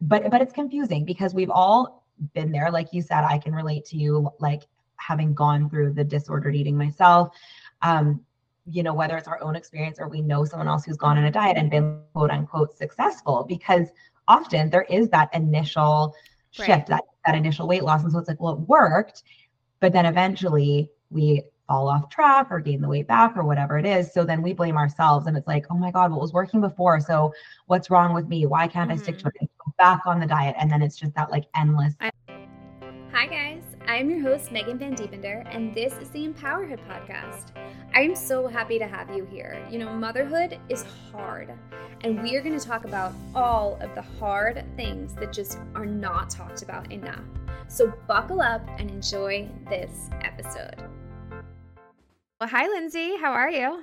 but but it's confusing because we've all been there. Like you said, I can relate to you, like having gone through the disordered eating myself. Um, you know, whether it's our own experience or we know someone else who's gone on a diet and been quote unquote successful, because often there is that initial shift, right. that that initial weight loss. And so it's like, well, it worked, but then eventually we fall off track or gain the weight back or whatever it is. So then we blame ourselves and it's like, oh my God, what was working before? So what's wrong with me? Why can't mm-hmm. I stick to mm-hmm. it? Go back on the diet. And then it's just that like endless. Hi guys, I'm your host Megan Van Diepender, and this is the Empowerhood podcast. I'm so happy to have you here. You know, motherhood is hard, and we are going to talk about all of the hard things that just are not talked about enough. So buckle up and enjoy this episode. Well, hi, Lindsay. How are you?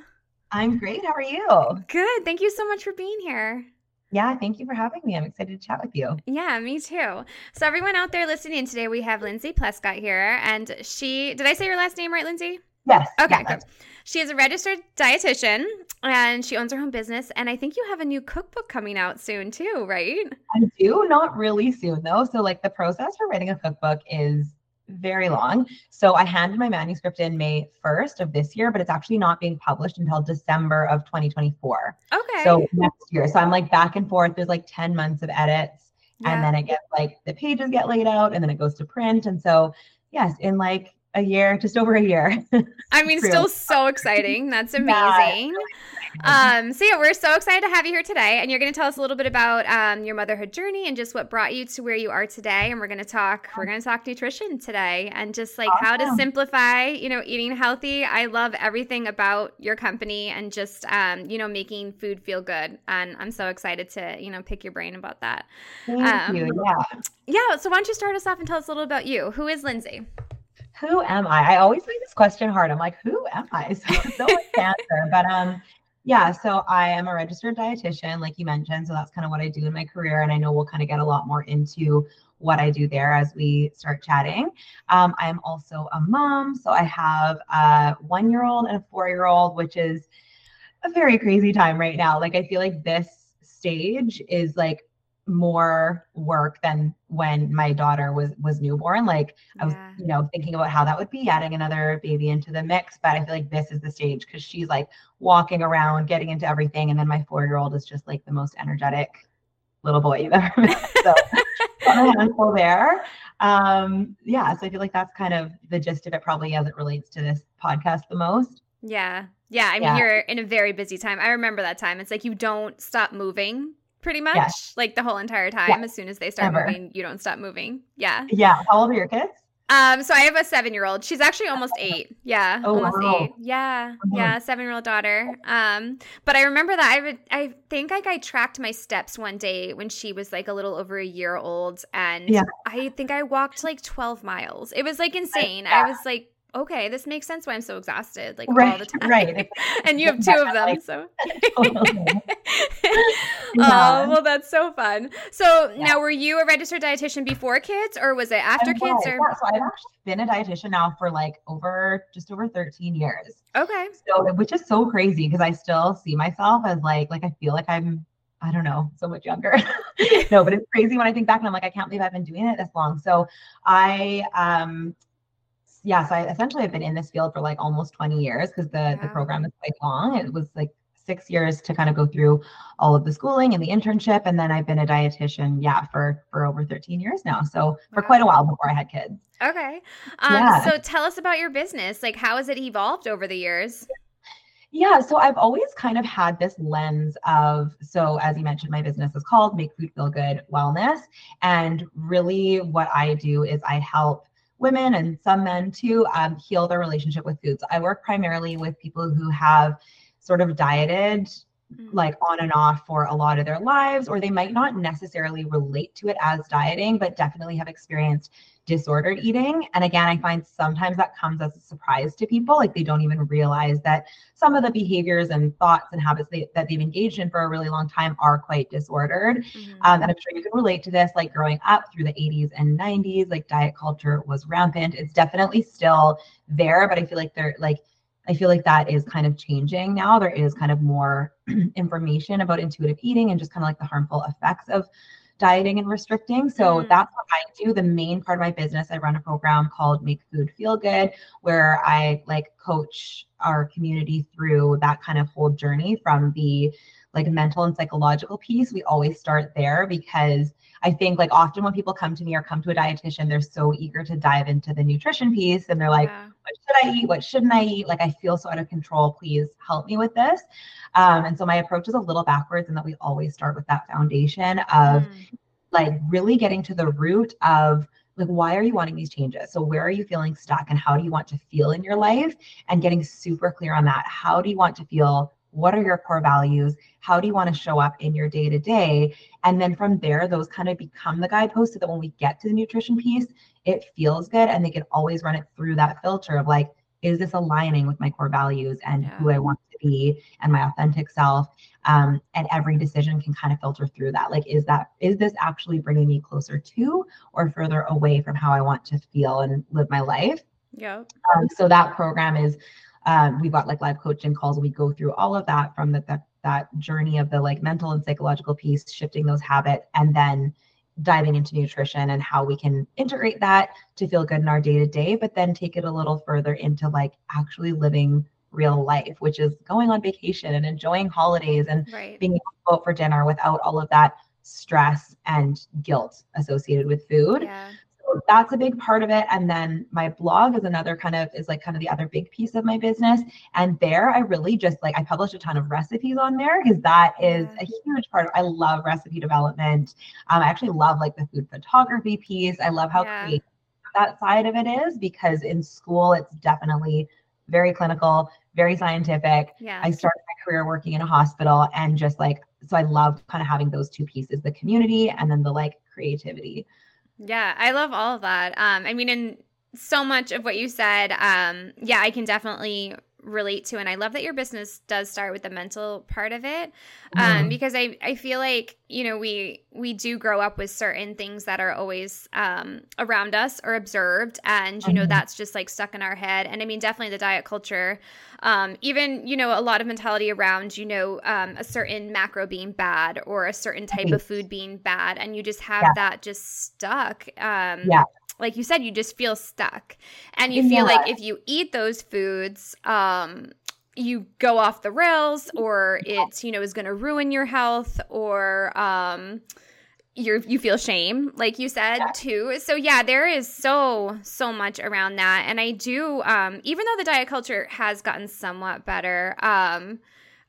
I'm great. How are you? Good. Thank you so much for being here. Yeah, thank you for having me. I'm excited to chat with you. Yeah, me too. So, everyone out there listening today, we have Lindsay Pleskot here, and she did I say your last name right, Lindsay? Yes. Okay, yeah. She is a registered dietitian and she owns her own business. And I think you have a new cookbook coming out soon, too, right? I do. Not really soon, though. So, like, the process for writing a cookbook is very long. So I handed my manuscript in May 1st of this year, but it's actually not being published until December of 2024. Okay. So next year. So I'm like back and forth. There's like 10 months of edits. Yeah. And then it gets like the pages get laid out and then it goes to print. And so yes, in like a year, just over a year. I mean, still so exciting. That's amazing. Yeah, um, so yeah, we're so excited to have you here today, and you're going to tell us a little bit about um, your motherhood journey and just what brought you to where you are today. And we're going to talk, we're going to talk nutrition today, and just like awesome. how to simplify, you know, eating healthy. I love everything about your company and just, um, you know, making food feel good. And I'm so excited to, you know, pick your brain about that. Thank um, you. Yeah. Yeah. So why don't you start us off and tell us a little about you? Who is Lindsay? Who am I? I always find this question hard. I'm like, who am I? So, so answer. But um, yeah, so I am a registered dietitian, like you mentioned. So that's kind of what I do in my career. And I know we'll kind of get a lot more into what I do there as we start chatting. Um, I'm also a mom. So I have a one year old and a four year old, which is a very crazy time right now. Like, I feel like this stage is like more work than when my daughter was was newborn like yeah. i was you know thinking about how that would be adding another baby into the mix but i feel like this is the stage because she's like walking around getting into everything and then my four year old is just like the most energetic little boy you've ever met so handful there um yeah so i feel like that's kind of the gist of it probably as it relates to this podcast the most yeah yeah, I mean, yeah. you're in a very busy time. I remember that time. It's like you don't stop moving pretty much yes. like the whole entire time. Yes. As soon as they start Ever. moving, you don't stop moving. Yeah. Yeah. How old are your kids? Um, so I have a seven year old. She's actually almost eight. Yeah. Oh, almost wow. eight. Yeah. Mm-hmm. Yeah. Seven year old daughter. Um, but I remember that I would, I think like I tracked my steps one day when she was like a little over a year old. And yeah. I think I walked like 12 miles. It was like insane. Yeah. I was like okay, this makes sense why I'm so exhausted, like right, all the time. Right. and you have two of them, so. Oh, well, that's so fun. So yeah. now, were you a registered dietitian before kids, or was it after kids? Or yeah, so I've actually been a dietitian now for like over just over 13 years. Okay. So, which is so crazy because I still see myself as like like I feel like I'm I don't know, so much younger. no, but it's crazy when I think back and I'm like, I can't believe I've been doing it this long. So I um yeah, so I essentially have been in this field for like almost 20 years because the, wow. the program is quite long. It was like six years to kind of go through all of the schooling and the internship. And then I've been a dietitian, yeah, for for over 13 years now. So for quite a while before I had kids. Okay. Um, yeah. so tell us about your business. Like how has it evolved over the years? Yeah, so I've always kind of had this lens of so as you mentioned, my business is called Make Food Feel Good Wellness. And really what I do is I help women and some men too um, heal their relationship with foods. So I work primarily with people who have sort of dieted mm. like on and off for a lot of their lives, or they might not necessarily relate to it as dieting, but definitely have experienced disordered eating. And again, I find sometimes that comes as a surprise to people. Like they don't even realize that some of the behaviors and thoughts and habits they, that they've engaged in for a really long time are quite disordered. Mm-hmm. Um, and I'm sure you can relate to this, like growing up through the 80s and 90s, like diet culture was rampant. It's definitely still there, but I feel like they're like, I feel like that is kind of changing now. There is kind of more information about intuitive eating and just kind of like the harmful effects of dieting and restricting. So mm. that's what I do. The main part of my business, I run a program called Make Food Feel Good, where I like coach our community through that kind of whole journey from the like mental and psychological piece. We always start there because I think like often when people come to me or come to a dietitian, they're so eager to dive into the nutrition piece and they're like, yeah. what should I eat? What shouldn't I eat? Like, I feel so out of control. Please help me with this. Um, and so my approach is a little backwards in that we always start with that foundation of mm. like really getting to the root of like why are you wanting these changes so where are you feeling stuck and how do you want to feel in your life and getting super clear on that how do you want to feel what are your core values? How do you want to show up in your day to day and then from there those kind of become the guideposts so that when we get to the nutrition piece it feels good and they can always run it through that filter of like is this aligning with my core values and yeah. who i want to be and my authentic self? Um, and every decision can kind of filter through that. Like is that is this actually bringing me closer to or further away from how i want to feel and live my life? Yeah um, so that program is um, we've got like live coaching calls. We go through all of that from the, that that journey of the like mental and psychological piece, shifting those habits, and then diving into nutrition and how we can integrate that to feel good in our day to day, but then take it a little further into like actually living real life, which is going on vacation and enjoying holidays and right. being able to go out for dinner without all of that stress and guilt associated with food. Yeah that's a big part of it. And then my blog is another kind of is like kind of the other big piece of my business. And there I really just like I publish a ton of recipes on there because that is a huge part of I love recipe development. Um, I actually love like the food photography piece. I love how yeah. creative that side of it is because in school it's definitely very clinical, very scientific. Yeah. I started my career working in a hospital and just like so I love kind of having those two pieces, the community and then the like creativity. Yeah, I love all of that. Um, I mean, and so much of what you said, um, yeah, I can definitely relate to and i love that your business does start with the mental part of it um, mm-hmm. because i i feel like you know we we do grow up with certain things that are always um, around us or observed and you know mm-hmm. that's just like stuck in our head and i mean definitely the diet culture um, even you know a lot of mentality around you know um, a certain macro being bad or a certain type of food being bad and you just have yeah. that just stuck um, yeah like you said, you just feel stuck. And you feel like if you eat those foods, um, you go off the rails or it's, you know, is going to ruin your health or, um, you you feel shame like you said yeah. too so yeah there is so so much around that and i do um even though the diet culture has gotten somewhat better um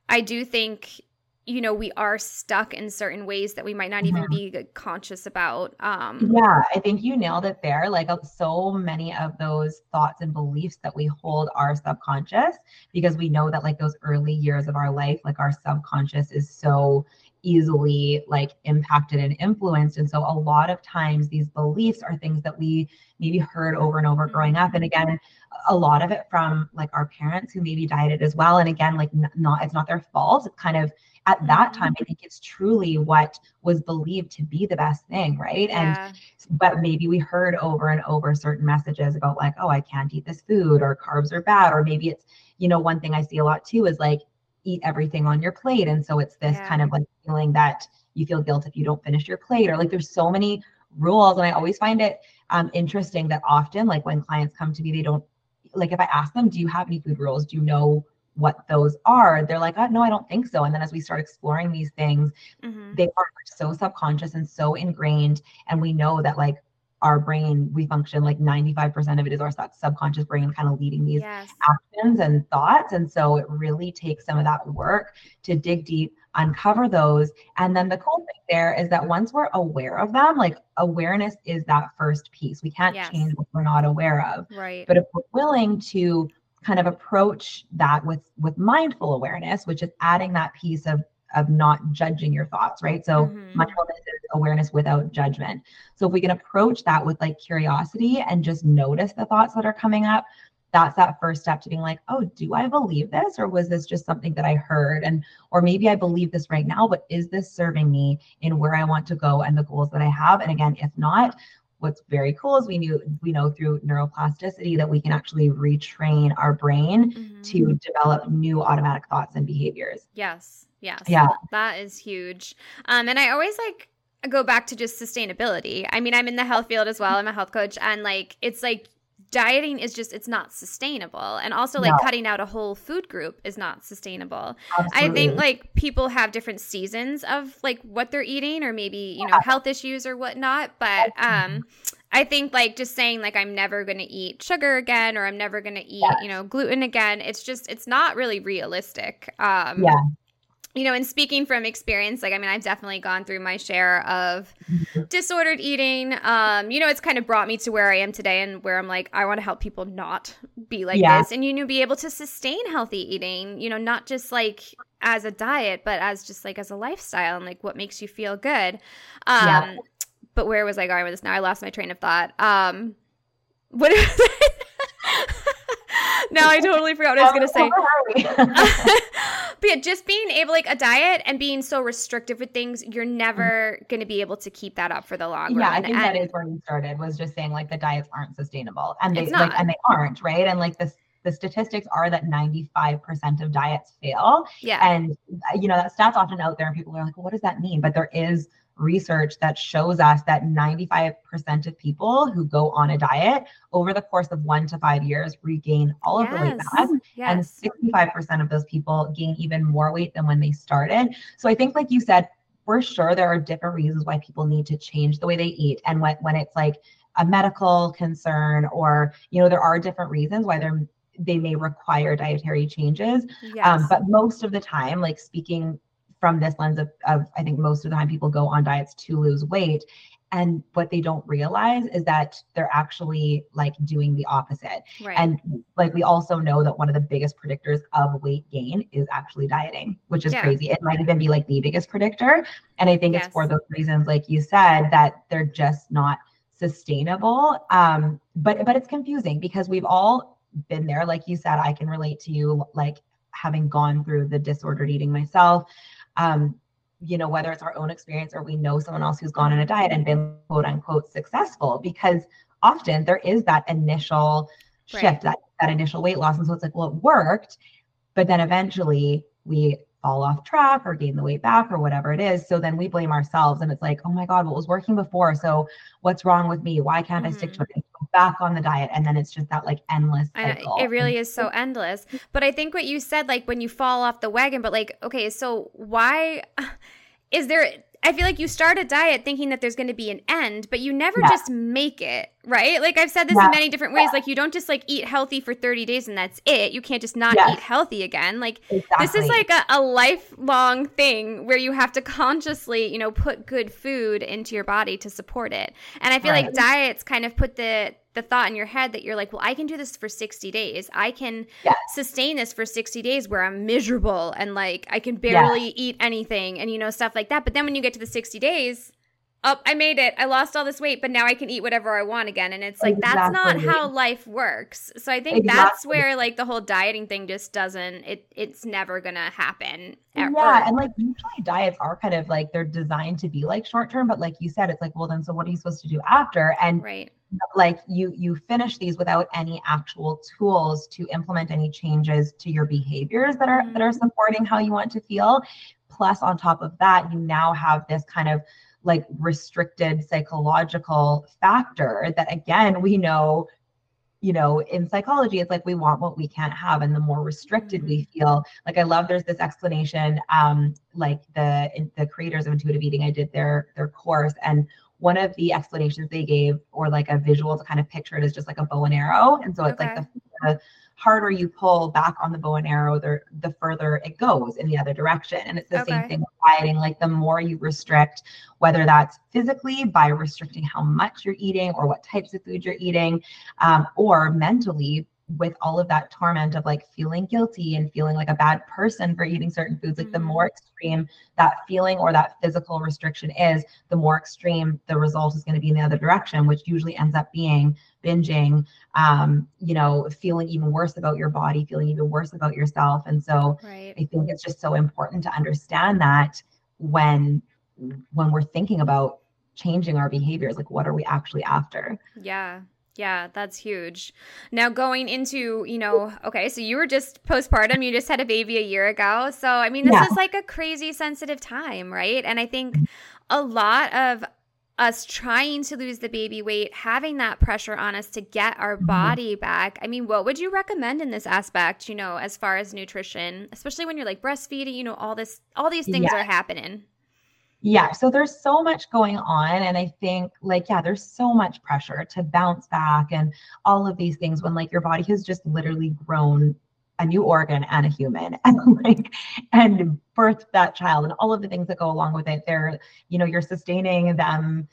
i do think you know we are stuck in certain ways that we might not even be conscious about um yeah i think you nailed it there. Like uh, so many of those thoughts and beliefs that we hold are subconscious because we know that like those early years of our life like our subconscious is so easily like impacted and influenced. And so a lot of times these beliefs are things that we maybe heard over and over growing up. And mm-hmm. again a lot of it from like our parents who maybe dieted as well. And again like not it's not their fault. It's kind of at that time i think it's truly what was believed to be the best thing right? Yeah. and but maybe we heard over and over certain messages about like oh i can't eat this food or carbs are bad or maybe it's you know one thing i see a lot too is like eat everything on your plate and so it's this yeah. kind of like feeling that you feel guilt if you don't finish your plate or like there's so many rules and i always find it um, interesting that often like when clients come to me they don't like if i ask them do you have any food rules do you know what those are, they're like, oh, no, I don't think so. And then as we start exploring these things, mm-hmm. they are so subconscious and so ingrained. And we know that like our brain, we function like 95% of it is our subconscious brain kind of leading these yes. actions and thoughts. And so it really takes some of that work to dig deep, uncover those. And then the cool thing there is that once we're aware of them, like awareness is that first piece. We can't yes. change what we're not aware of. Right. But if we're willing to kind of approach that with with mindful awareness which is adding that piece of of not judging your thoughts right? So mm-hmm. mindfulness is awareness without judgment. So if we can approach that with like curiosity and just notice the thoughts that are coming up that's that first step to being like oh do i believe this or was this just something that i heard? And or maybe i believe this right now but is this serving me in where i want to go and the goals that i have? And again if not what's very cool is we knew we know through neuroplasticity that we can actually retrain our brain mm-hmm. to develop new automatic thoughts and behaviors. Yes. Yes. Yeah. That is huge. Um, and I always like go back to just sustainability. I mean, I'm in the health field as well. I'm a health coach and like it's like dieting is just it's not sustainable and also like no. cutting out a whole food group is not sustainable Absolutely. i think like people have different seasons of like what they're eating or maybe you know health issues or whatnot but um I think like just saying like I'm never going to eat sugar again or I'm never going to eat, you know, gluten again, it's just it's not really realistic. Um Yeah. You know, and speaking from experience, like I mean, I've definitely gone through my share of disordered eating. Um, you know, it's kind of brought me to where I am today and where I'm like, I want to help people not be like yeah. this and you know, be able to sustain healthy eating, you know, not just like as a diet, but as just like as a lifestyle and like what makes you feel good. Um yeah but where was I going with this now? I lost my train of thought. Um, what? now I totally forgot what I was going to say. but yeah, just being able like a diet and being so restrictive with things, you're never mm-hmm. going to be able to keep that up for the long run. Yeah, I think and, that is where we started was just saying like the diets aren't sustainable and they like and they aren't right and like this the statistics are that 95% of diets fail. Yeah. And uh, you know that stats often out there and people are like, well, what does that mean? But there is research that shows us that 95% of people who go on a diet over the course of one to five years regain all yes. of the weight back. Yes. And 65% of those people gain even more weight than when they started. So I think, like you said, for sure, there are different reasons why people need to change the way they eat. And when, when it's like a medical concern or, you know, there are different reasons why they're they may require dietary changes. Um, yes. Um, but most of the time, like speaking from this lens of, of I think most of the time people go on diets to lose weight. And what they don't realize is that they're actually like doing the opposite. Right. And like we also know that one of the biggest predictors of weight gain is actually dieting, which is yeah. crazy. It might even be like the biggest predictor. And I think yes. it's for those reasons, like you said, that they're just not sustainable. Um, but but it's confusing because we've all been there. Like you said, I can relate to you like having gone through the disordered eating myself um, you know, whether it's our own experience or we know someone else who's gone on a diet and been quote unquote successful, because often there is that initial shift, right. that, that initial weight loss. And so it's like, well, it worked, but then eventually we fall off track or gain the weight back or whatever it is. So then we blame ourselves and it's like, oh my God, what was working before? So what's wrong with me? Why can't mm-hmm. I stick to mm-hmm. it? Back on the diet. And then it's just that like endless cycle. it really is so mm-hmm. endless. But I think what you said, like when you fall off the wagon, but like, okay, so why is there I feel like you start a diet thinking that there's going to be an end, but you never yeah. just make it, right? Like I've said this yeah. in many different ways. Like you don't just like eat healthy for 30 days and that's it. You can't just not yes. eat healthy again. Like exactly. this is like a, a lifelong thing where you have to consciously, you know, put good food into your body to support it. And I feel right. like diets kind of put the the thought in your head that you're like, well, I can do this for 60 days. I can yes. sustain this for 60 days where I'm miserable and like I can barely yes. eat anything and you know stuff like that. But then when you get to the 60 days, oh, I made it. I lost all this weight, but now I can eat whatever I want again. And it's like exactly. that's not how life works. So I think exactly. that's where like the whole dieting thing just doesn't it it's never gonna happen. Ever. Yeah, and like usually diets are kind of like they're designed to be like short term, but like you said, it's like, well then so what are you supposed to do after? And right like you you finish these without any actual tools to implement any changes to your behaviors that are that are mm-hmm. supporting how you want to feel plus on top of that you now have this kind of like restricted psychological factor that again we know you know in psychology it's like we want what we can't have and the more restricted we mm-hmm. feel like i love there's this explanation um like the the creators of intuitive eating i did their their course and one of the explanations they gave or like a visual to kind of picture it is just like a bow and arrow and so it's okay. like the, the, harder you pull back on the bow and arrow the, the further it goes in the other direction and it's the okay. same thing with dieting like the more you restrict whether that's physically by restricting how much you're eating or what types of food you're eating um, or mentally with all of that torment of like feeling guilty and feeling like a bad person for eating certain foods, like mm-hmm. the more extreme that feeling or that physical restriction is, the more extreme the result is going to be in the other direction, which usually ends up being binging, um, you know, feeling even worse about your body, feeling even worse about yourself. And so right. I think it's just so important to understand that when when we're thinking about changing our behaviors, like what are we actually after? Yeah. Yeah, that's huge. Now going into, you know, okay, so you were just postpartum, you just had a baby a year ago. So I mean, this yeah. is like a crazy sensitive time, right? And I think a lot of us trying to lose the baby weight, having that pressure on us to get our Mhm. body back. I mean, what would you recommend in this aspect, you know, as far as nutrition, especially when you're like breastfeeding, you know, all this all these things are happening. Yeah, so there's so much going on. And I think, like, yeah, there's so much pressure to bounce back and all of these things when, like, your body has just literally grown a new organ and a human and, like, and birthed that child and all of the things that go along with it. They're, you know, you're sustaining them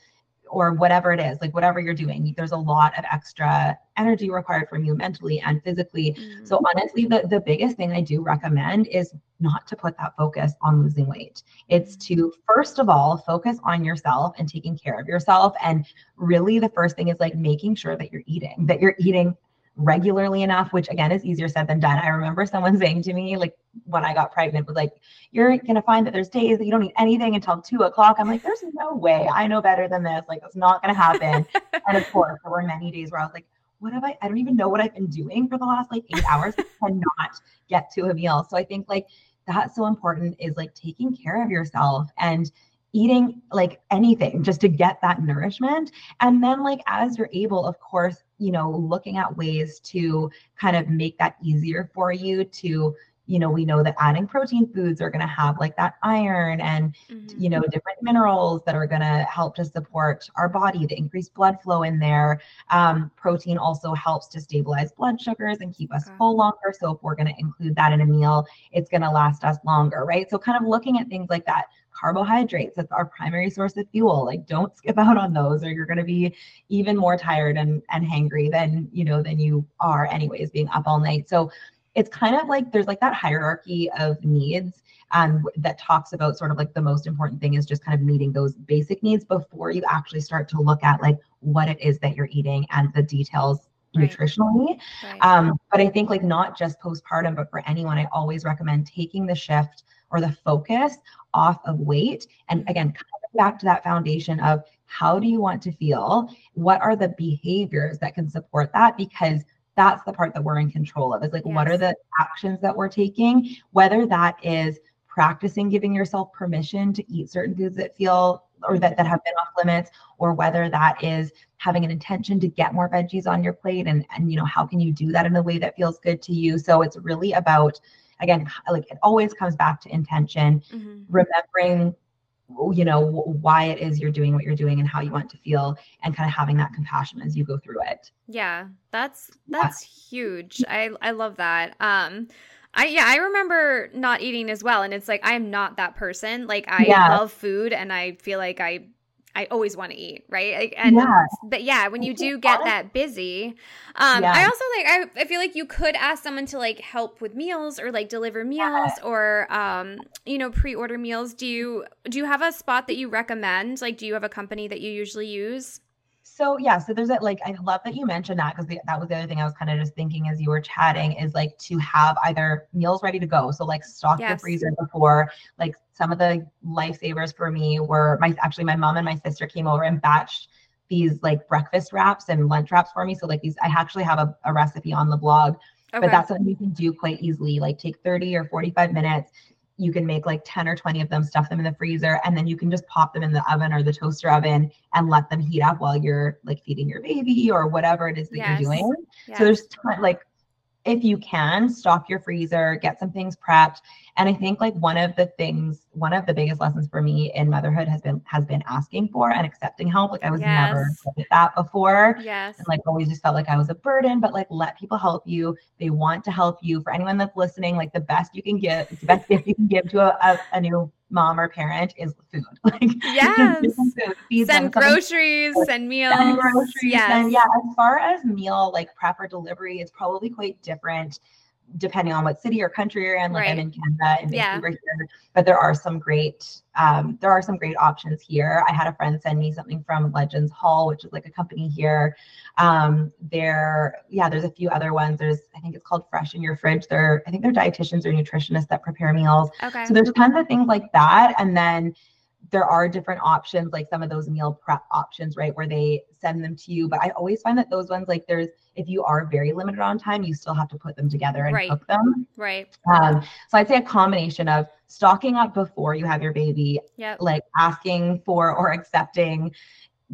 or whatever it is, like, whatever you're doing, there's a lot of extra energy required from you mentally and physically. Mhm. So honestly, the, the biggest thing I do recommend is not to put that focus on losing weight. It's to first of all focus on yourself and taking care of yourself. And really the first thing is like making sure that you're eating, that you're eating regularly enough, which again is easier said than done. I remember someone saying to me, like when I got pregnant, was like, You're gonna find that there's days that you don't eat anything until two o'clock. I'm like, there's no way. I know better than this. Like it's not gonna happen. and of course, there were many days where I was like, what have I? I don't even know what I've been doing for the last like eight hours. I cannot get to a meal. So I think like that's so important is like taking care of yourself and eating like anything just to get that nourishment. And then like as you're able, of course, you know, looking at ways to kind of make that easier for you to you know, we know that adding protein foods are going to have like that iron and Mhm. you know different minerals that are going to help to support our body the increased blood flow in there um, protein also helps to stabilize blood sugars and keep us Okay. full longer so if we're going to include that in a meal it's going to last us longer right so kind of looking at things like that carbohydrates that's our primary source of fuel like don't skip out on those or you're going to be even more tired and and hangry than you know than you are anyways being up all night so it's kind of like there's like that hierarchy of needs um, that talks about sort of like the most important thing is just kind of meeting those basic needs before you actually start to look at like what it is that you're eating and the details Right. nutritionally. Right. Um, but I think like not just postpartum, but for anyone, I always recommend taking the shift or the focus off of weight. And again, coming back to that foundation of how do you want to feel? What are the behaviors that can support that? Because that's the part that we're in control of is like what are the actions that we're taking whether that is practicing giving yourself permission to eat certain foods that feel or that, that have been off limits or whether that is having an intention to get more veggies on your plate and and you know how can you do that in a way that feels good to you so it's really about again like it always comes back to intention Mhm. remembering you know why it is you're doing what you're doing and how you want to feel and kind of having that compassion as you go through it Yeah, that's Yeah. that's huge. I I love that. Um I yeah, I remember not eating as well and it's like I'm not that person. Like I Yeah. love food and I feel like I I always want to eat, right? Like, and Yeah. but yeah, when you do get that busy, um, Yeah. I also like I, I feel like you could ask someone to like help with meals or like deliver meals or um, you know, pre-order meals. Do you do you have a spot that you recommend? Like, do you have a company that you usually use? So yeah, so there's that like I love that you mentioned that because that was the other thing I was kind of just thinking as you were chatting is like to have either meals ready to go. So like stock your Yes. freezer before. Like some of the lifesavers for me were my actually my mom and my sister came over and batched these like breakfast wraps and lunch wraps for me. So like these I actually have a, a recipe on the blog, Okay. but that's something you can do quite easily. Like take 30 or 45 minutes. You can make like 10 or 20 of them, stuff them in the freezer, and then you can just pop them in the oven or the toaster oven and let them heat up while you're like feeding your baby or whatever it is that Yes. you're doing. Yes. So there's ton, like if you can stock your freezer, get some things prepped. And I think like one of the things, one of the biggest lessons for me in motherhood has been has been asking for and accepting help. Like I was never Yes. good at that before yes. and like always just felt like I was a burden, but like let people help you. They want to help you. For anyone that's listening, like the best you can give, the best gift you can give to a, a, a new mom or parent is food. Like Yes. food, send groceries, send meals. send groceries. yes. And yeah, as far as meal like prep or delivery, it's probably quite different depending on what city or country you're in. Like I'm in Canada and Yeah. Vancouver here, but there are some great um, there are some great options here. I had a friend send me something from Legends Haul, which is like a company here. Um, there, yeah, there's a few other ones. There's I think it's called Fresh in Your Fridge. They're I think they're dietitians or nutritionists that prepare meals. Okay. So there's tons of things like that. And then there are different options, like some of those meal prep options, right, where they send them to you. But I always find that those ones, like there's, if you are very limited on time, you still have to put them together and Right. cook them. Right. Um, so I'd say a combination of stocking up before you have your baby, Yep. like asking for or accepting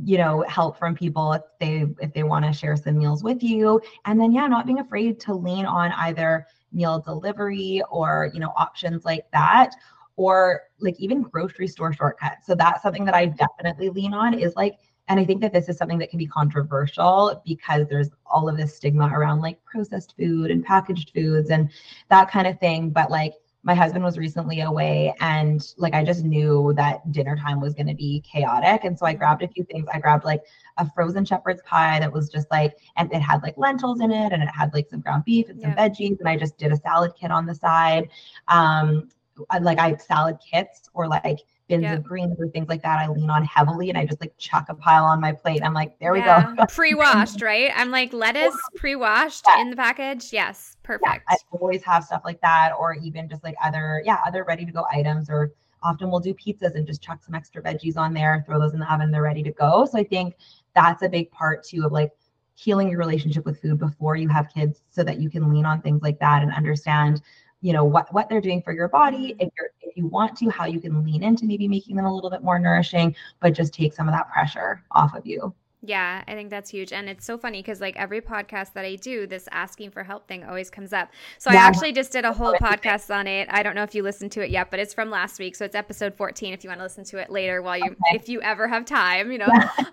you know help from people if they if they want to share some meals with you and then yeah not being afraid to lean on either meal delivery or you know options like that or like even grocery store shortcuts so that's something that i definitely lean on is like and i think that this is something that can be controversial because there's all of this stigma around like processed food and packaged foods and that kind of thing. But like my husband was recently away and like I just knew that dinner time was going to be chaotic. And so I grabbed a few things. I grabbed like a frozen shepherd's pie that was just like and it had like lentils in it and it had like some ground beef and some Yeah. veggies. And I just did a salad kit on the side. Um I, like I salad kits or like bins Yeah. of greens or things like that I lean on heavily and I just like chuck a pile on my plate I'm like there we Yeah. go Pre-washed, right? I'm like lettuce pre-washed Yeah. in the package. Yes, yeah, perfect. I always have stuff like that, or even just like other, yeah, other ready to go items. Or often we'll do pizzas and just chuck some extra veggies on there, throw those in the oven, they're ready to go. So I think that's a big part too of like healing your relationship with food before you have kids, so that you can lean on things like that and understand, you know, what what they're doing for your body. Mm-hmm. If you're if you want to, how you can lean into maybe making them a little bit more nourishing, but just take some of that pressure off of you. Yeah, I think that's huge. And it's so funny because, like, every podcast that I do, this asking for help thing always comes up. So, I actually just did a whole podcast on it. I don't know if you listened to it yet, but it's from last week. So, it's episode 14 if you want to listen to it later while you, Okay. if you ever have time, you know.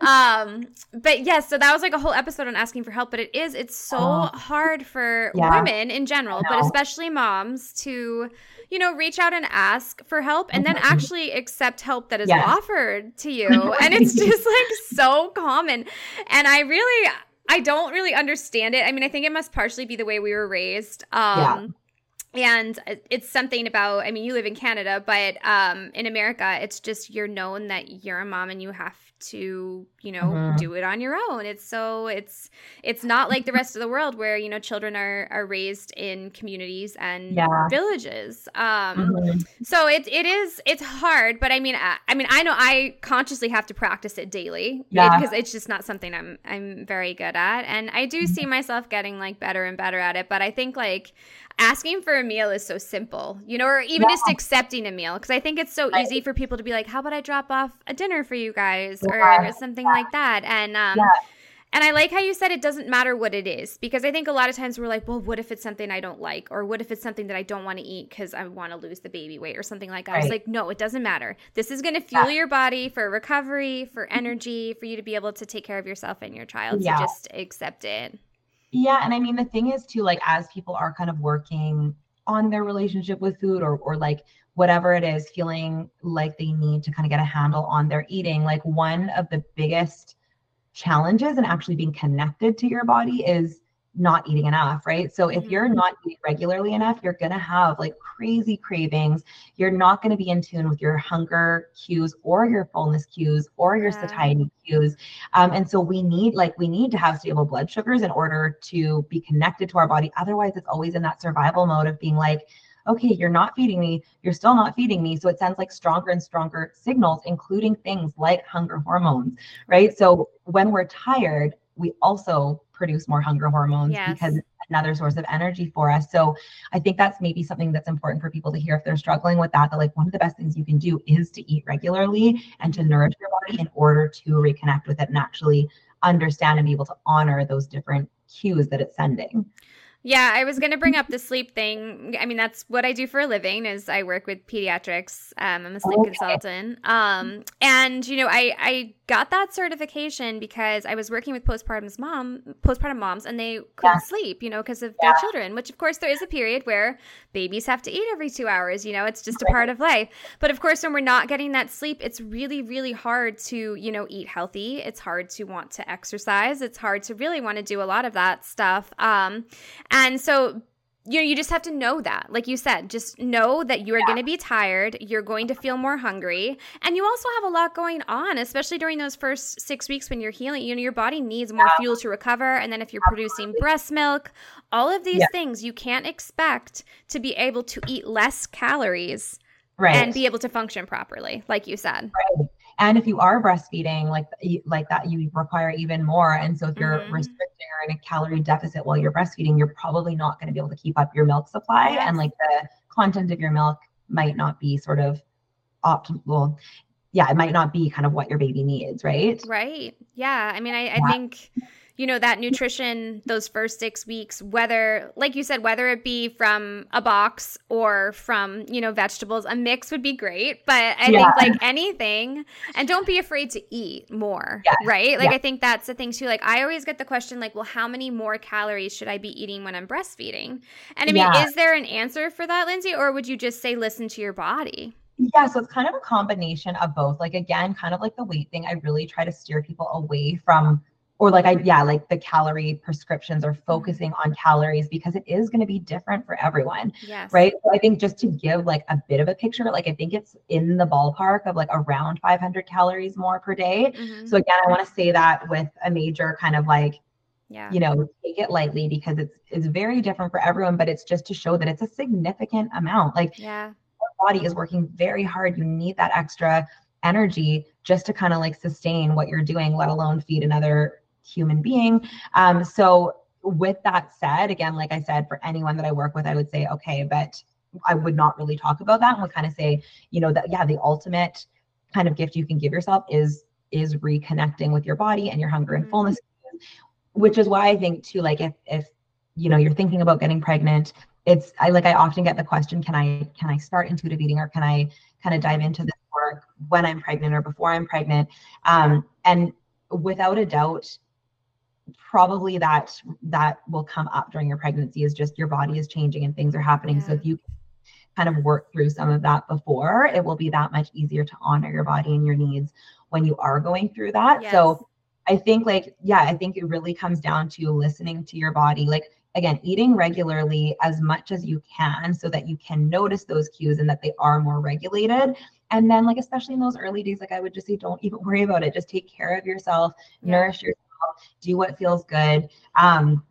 um, but yes, so that was like a whole episode on asking for help. But it is, it's so Oh. hard for Yeah. women in general, but especially moms to, you know, reach out and ask for help and then Mhm. actually accept help that is Yes. offered to you. and it's just like so common. And I really, I don't really understand it. I mean, I think it must partially be the way we were raised. Um, And it's something about, I mean, you live in Canada, but um, in America, it's just you're known that you're a mom and you have to, you know, Mhm. do it on your own. It's so it's it's not like the rest of the world where you know children are are raised in communities and Yeah. villages. Um, Mhm. so it it is it's hard, but I mean I, I mean I know I consciously have to practice it daily Yeah. because it's just not something I'm I'm very good at, and I do see myself getting like better and better at it. But I think like asking for a meal is so simple, you know, or even just accepting a meal because I think it's so Right. easy for people to be like, how about I drop off a dinner for you guys or Yeah. something like that, and um. Yeah. And I like how you said it doesn't matter what it is because I think a lot of times we're like, well, what if it's something I don't like? Or what if it's something that I don't want to eat because I want to lose the baby weight or something like that? I was like, no, it doesn't matter. This is going to fuel your body for recovery, for energy, for you to be able to take care of yourself and your child. Yeah. So just accept it. Yeah, and I mean the thing is too, like as people are kind of working on their relationship with food or or like whatever it is, feeling like they need to kind of get a handle on their eating, like one of the biggest challenges in actually being connected to your body is not eating enough, right? So if you're not eating regularly enough, you're going to have like crazy cravings. You're not going to be in tune with your hunger cues or your fullness cues or your Yeah. satiety cues. Um, and so we need like we need to have stable blood sugars in order to be connected to our body. Otherwise, it's always in that survival mode of being like, okay, you're not feeding me, you're still not feeding me. So it sends like stronger and stronger signals, including things like hunger hormones, right? So when we're tired, we also produce more hunger hormones Yes. because it's another source of energy for us. So I think that's maybe something that's important for people to hear if they're struggling with that. That like one of the best things you can do is to eat regularly and to nourish your body in order to reconnect with it and actually understand and be able to honor those different cues that it's sending. Yeah, I was going to bring up the sleep thing. I mean, that's what I do for a living is I work with pediatrics. Um, I'm a sleep Okay. consultant. Um, and you know, I I got that certification because I was working with postpartum mom, postpartum moms, and they couldn't Yeah. sleep, you know, because of their children. Which, of course, there is a period where babies have to eat every two hours. You know, it's just a part of life. But of course, when we're not getting that sleep, it's really, really hard to you know eat healthy. It's hard to want to exercise. It's hard to really want to do a lot of that stuff. Um, and so you know, you just have to know that. Like you said, just know that you are going to be tired. You're going to feel more hungry. And you also have a lot going on, especially during those first six weeks when you're healing. You know, your body needs more fuel to recover. And then if you're producing breast milk, all of these Yeah. things, you can't expect to be able to eat less calories right and be able to function properly like you said right and if you are breastfeeding like like that you require even more and so if you're mm-hmm. restricting or in a calorie deficit while you're breastfeeding you're probably not going to be able to keep up your milk supply yes. and like the content of your milk might not be sort of optimal yeah it might not be kind of what your baby needs right right yeah i mean i, I yeah. think you know that nutrition those first six weeks whether like you said whether it be from a box or from you know vegetables a mix would be great but i yeah. think like anything and don't be afraid to eat more yeah. right like yeah. i think that's the thing too like i always get the question like well how many more calories should i be eating when i'm breastfeeding and i mean is there an answer for that lindsay or would you just say listen to your body yeah, so it's kind of a combination of both. Like again, kind of like the weight thing, I really try to steer people away from or like I yeah, like the calorie prescriptions are mm-hmm. focusing on calories because it is going to be different for everyone. Yes. Right. So I think just to give like a bit of a picture, like I think it's in the ballpark of like around 500 calories more per day. Mm-hmm. So again, I want to say that with a major kind of like yeah. you know, take it lightly because it's it's very different for everyone, but it's just to show that it's a significant amount. Like yeah, your body is working very hard. You need that extra energy just to kind of like sustain what you're doing, let alone feed another human being. Um, so with that said, again, like I said, for anyone that I work with, I would say, okay, but I would not really talk about that and would kind of say, you know, that yeah, the ultimate kind of gift you can give yourself is is reconnecting with your body and your hunger and mm-hmm. fullness, which is why I think too, like if if you know you're thinking about getting pregnant, it's I like I often get the question, can I can I start intuitive eating or can I kind of dive into this work when I'm pregnant or before I'm pregnant? Um, and without a doubt, probably that that will come up during your pregnancy is just your body is changing and things are happening yeah. so if you kind of work through some of that before it will be that much easier to honor your body and your needs when you are going through that yes. so i think like yeah i think it really comes down to listening to your body like again eating regularly as much as you can so that you can notice those cues and that they are more regulated and then like especially in those early days like i would just say don't even worry about it just take care of yourself yeah. nourish yourself do what feels good. Um,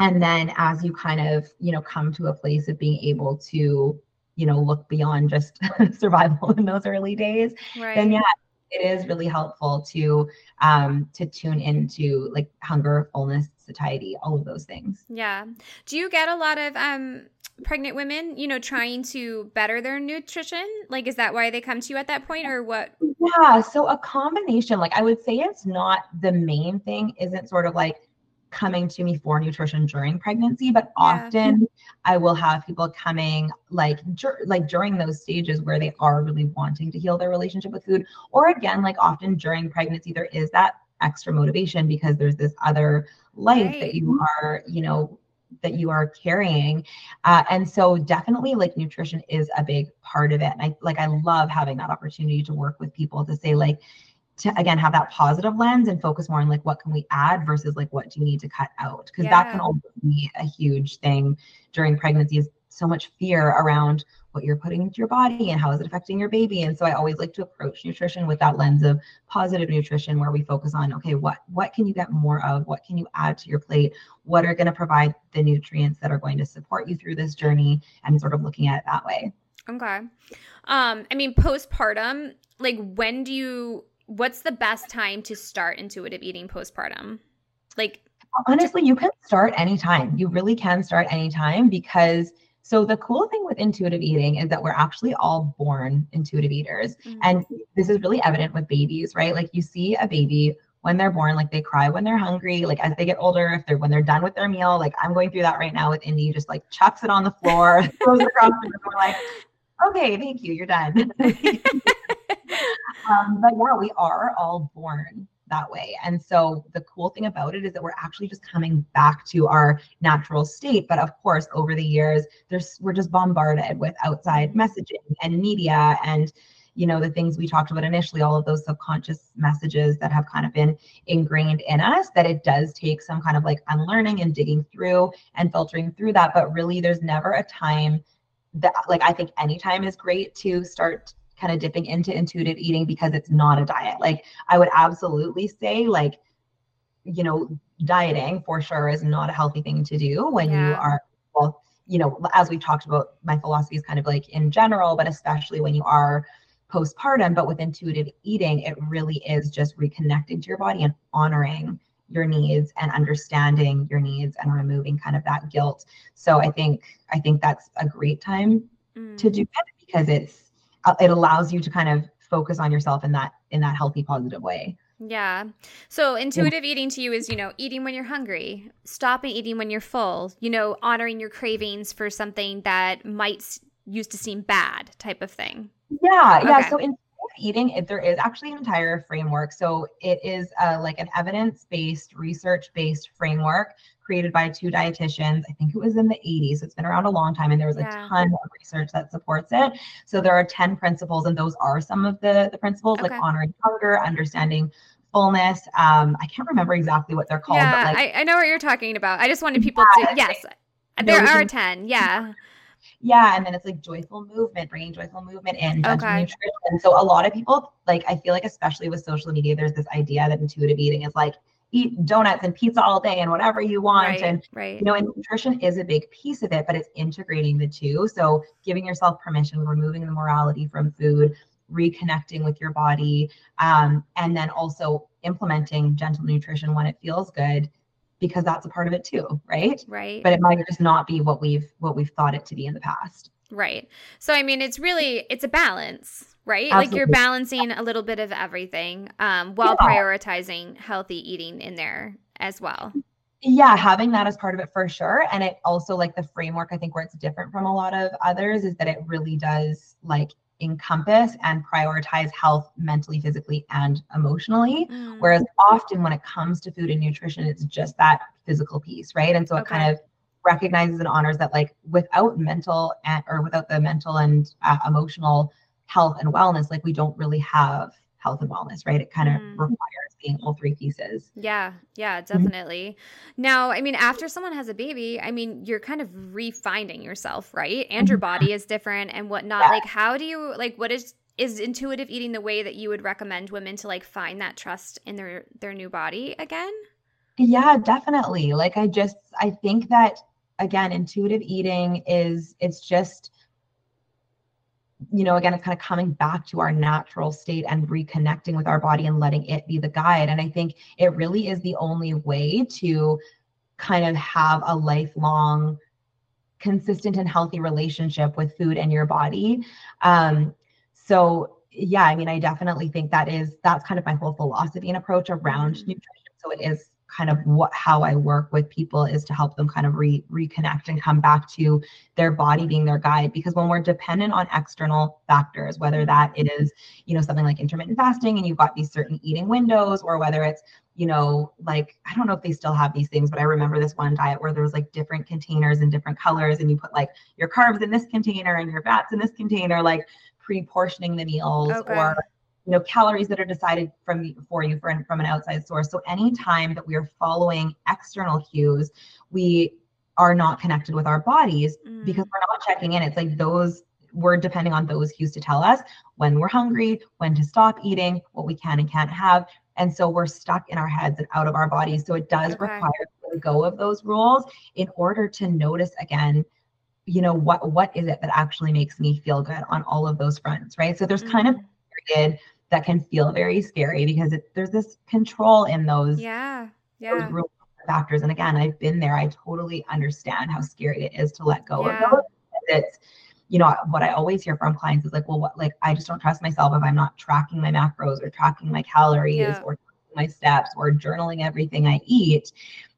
and then as you kind of, you know, come to a place of being able to, you know, look beyond just survival in those early days, right. then yeah, it is really helpful to um to tune into like hunger, fullness, satiety, all of those things. Yeah. Do you get a lot of um pregnant women, you know, trying to better their nutrition? Like, is that why they come to you at that point or what? Yeah. So, a combination, like, I would say it's not the main thing, isn't sort of like coming to me for nutrition during pregnancy, but yeah. often I will have people coming like, dur- like during those stages where they are really wanting to heal their relationship with food. Or again, like, often during pregnancy, there is that extra motivation because there's this other life right. that you are, you know, that you are carrying uh, and so definitely like nutrition is a big part of it and i like i love having that opportunity to work with people to say like to again have that positive lens and focus more on like what can we add versus like what do you need to cut out because yeah. that can also be a huge thing during pregnancy is so much fear around what you're putting into your body and how is it affecting your baby. And so i always like to approach nutrition with that lens of positive nutrition where we focus on okay what what can you get more of? What can you add to your plate? What are going to provide the nutrients that are going to support you through this journey? And sort of looking at it that way. Okay. Um i mean postpartum like when do you what's the best time to start intuitive eating postpartum? Like honestly you can start anytime. You really can start anytime because so the cool thing with intuitive eating is that we're actually all born intuitive eaters. Mm-hmm. And this is really evident with babies, right? Like you see a baby when they're born, like they cry when they're hungry, like as they get older, if they're when they're done with their meal, like I'm going through that right now with Indy, just like chucks it on the floor, throws it across the room, like, okay, thank you, you're done. um, but yeah, we are all born that way. And so the cool thing about it is that we're actually just coming back to our natural state. But of course, over the years, there's we're just bombarded with outside messaging and media and you know the things we talked about initially all of those subconscious messages that have kind of been ingrained in us that it does take some kind of like unlearning and digging through and filtering through that but really there's never a time that like i think any time is great to start kind of dipping into intuitive eating because it's not a diet. Like I would absolutely say like you know dieting for sure is not a healthy thing to do when yeah. you are well you know, as we've talked about, my philosophy is kind of like in general, but especially when you are postpartum. But with intuitive eating, it really is just reconnecting to your body and honoring your needs and understanding your needs and removing kind of that guilt. So I think I think that's a great time mm. to do it because it's Uh, it allows you to kind of focus on yourself in that in that healthy positive way. Yeah. So intuitive eating to you is, you know, eating when you're hungry, stopping eating when you're full, you know, honoring your cravings for something that might used to seem bad type of thing. Yeah. Okay. Yeah. So in eating, it, there is actually an entire framework. So it is uh, like an evidence based, research based framework created by two dietitians. I think it was in the 80s. It's been around a long time and there was yeah. a ton of research that supports it. So there are 10 principles and those are some of the the principles okay. like honoring hunger, understanding fullness. Um, I can't remember exactly what they're called. Yeah, like, I, I, know what you're talking about. I just wanted people yeah, to yes. There are 10. Yeah. Yeah, and then it's like joyful movement, bringing joyful movement in, okay. nutrition. So a lot of people, like I feel like, especially with social media, there's this idea that intuitive eating is like eat donuts and pizza all day and whatever you want. Right, and right. you know, and nutrition is a big piece of it, but it's integrating the two. So giving yourself permission, removing the morality from food, reconnecting with your body, um, and then also implementing gentle nutrition when it feels good because that's a part of it too, right? Right. But it might just not be what we've what we've thought it to be in the past. Right. So I mean it's really it's a balance, right? Absolutely. Like you're balancing a little bit of everything um, while yeah. prioritizing healthy eating in there as well. Yeah, having that as part of it for sure. And it also like the framework, I think where it's different from a lot of others is that it really does like encompass and prioritize health mentally, physically, and emotionally. Mm. Whereas often when it comes to food and nutrition, it's just that physical piece, right? And so it kind of recognizes and honors that like without mental and, or without the mental and uh, emotional health and wellness, like we don't really have health and wellness, right? It kind of mm. requires being all three pieces. Yeah, yeah, mm-hmm. definitely. Mm-hmm. Now, I mean, after someone has a baby, I mean, you're kind of refinding yourself, right? And your mm-hmm. body is different and whatnot. Yeah. Like, how do you like what is is intuitive eating the way that you would recommend women to like find that trust in their their new body again? Yeah, definitely. Like I just I think that again, intuitive eating is it's just you know, again, it's kind of coming back to our natural state and reconnecting with our body and letting it be the guide. And I think it really is the only way to kind of have a lifelong, consistent and healthy relationship with food and your body. Um, so yeah, I mean, I definitely think that is that's kind of my whole philosophy and approach around mm-hmm. nutrition. So it is kind of what how I work with people is to help them kind of re, reconnect and come back to their body being their guide because when we're dependent on external factors whether that it is you know something like intermittent fasting and you've got these certain eating windows or whether it's you know like I don't know if they still have these things but I remember this one diet where there was like different containers and different colors and you put like your carbs in this container and your fats in this container like pre-portioning the meals okay. or you know calories that are decided from for you for, from an outside source so anytime that we are following external cues we are not connected with our bodies mm. because we're not checking in it's like those we're depending on those cues to tell us when we're hungry when to stop eating what we can and can't have and so we're stuck in our heads and out of our bodies so it does okay. require to go of those rules in order to notice again you know what what is it that actually makes me feel good on all of those fronts right so there's mm. kind of mm. period that can feel very scary because it, there's this control in those yeah yeah those factors and again i've been there i totally understand how scary it is to let go yeah. of those it's you know what i always hear from clients is like well what like i just don't trust myself if i'm not tracking my macros or tracking my calories yeah. or my steps or journaling everything i eat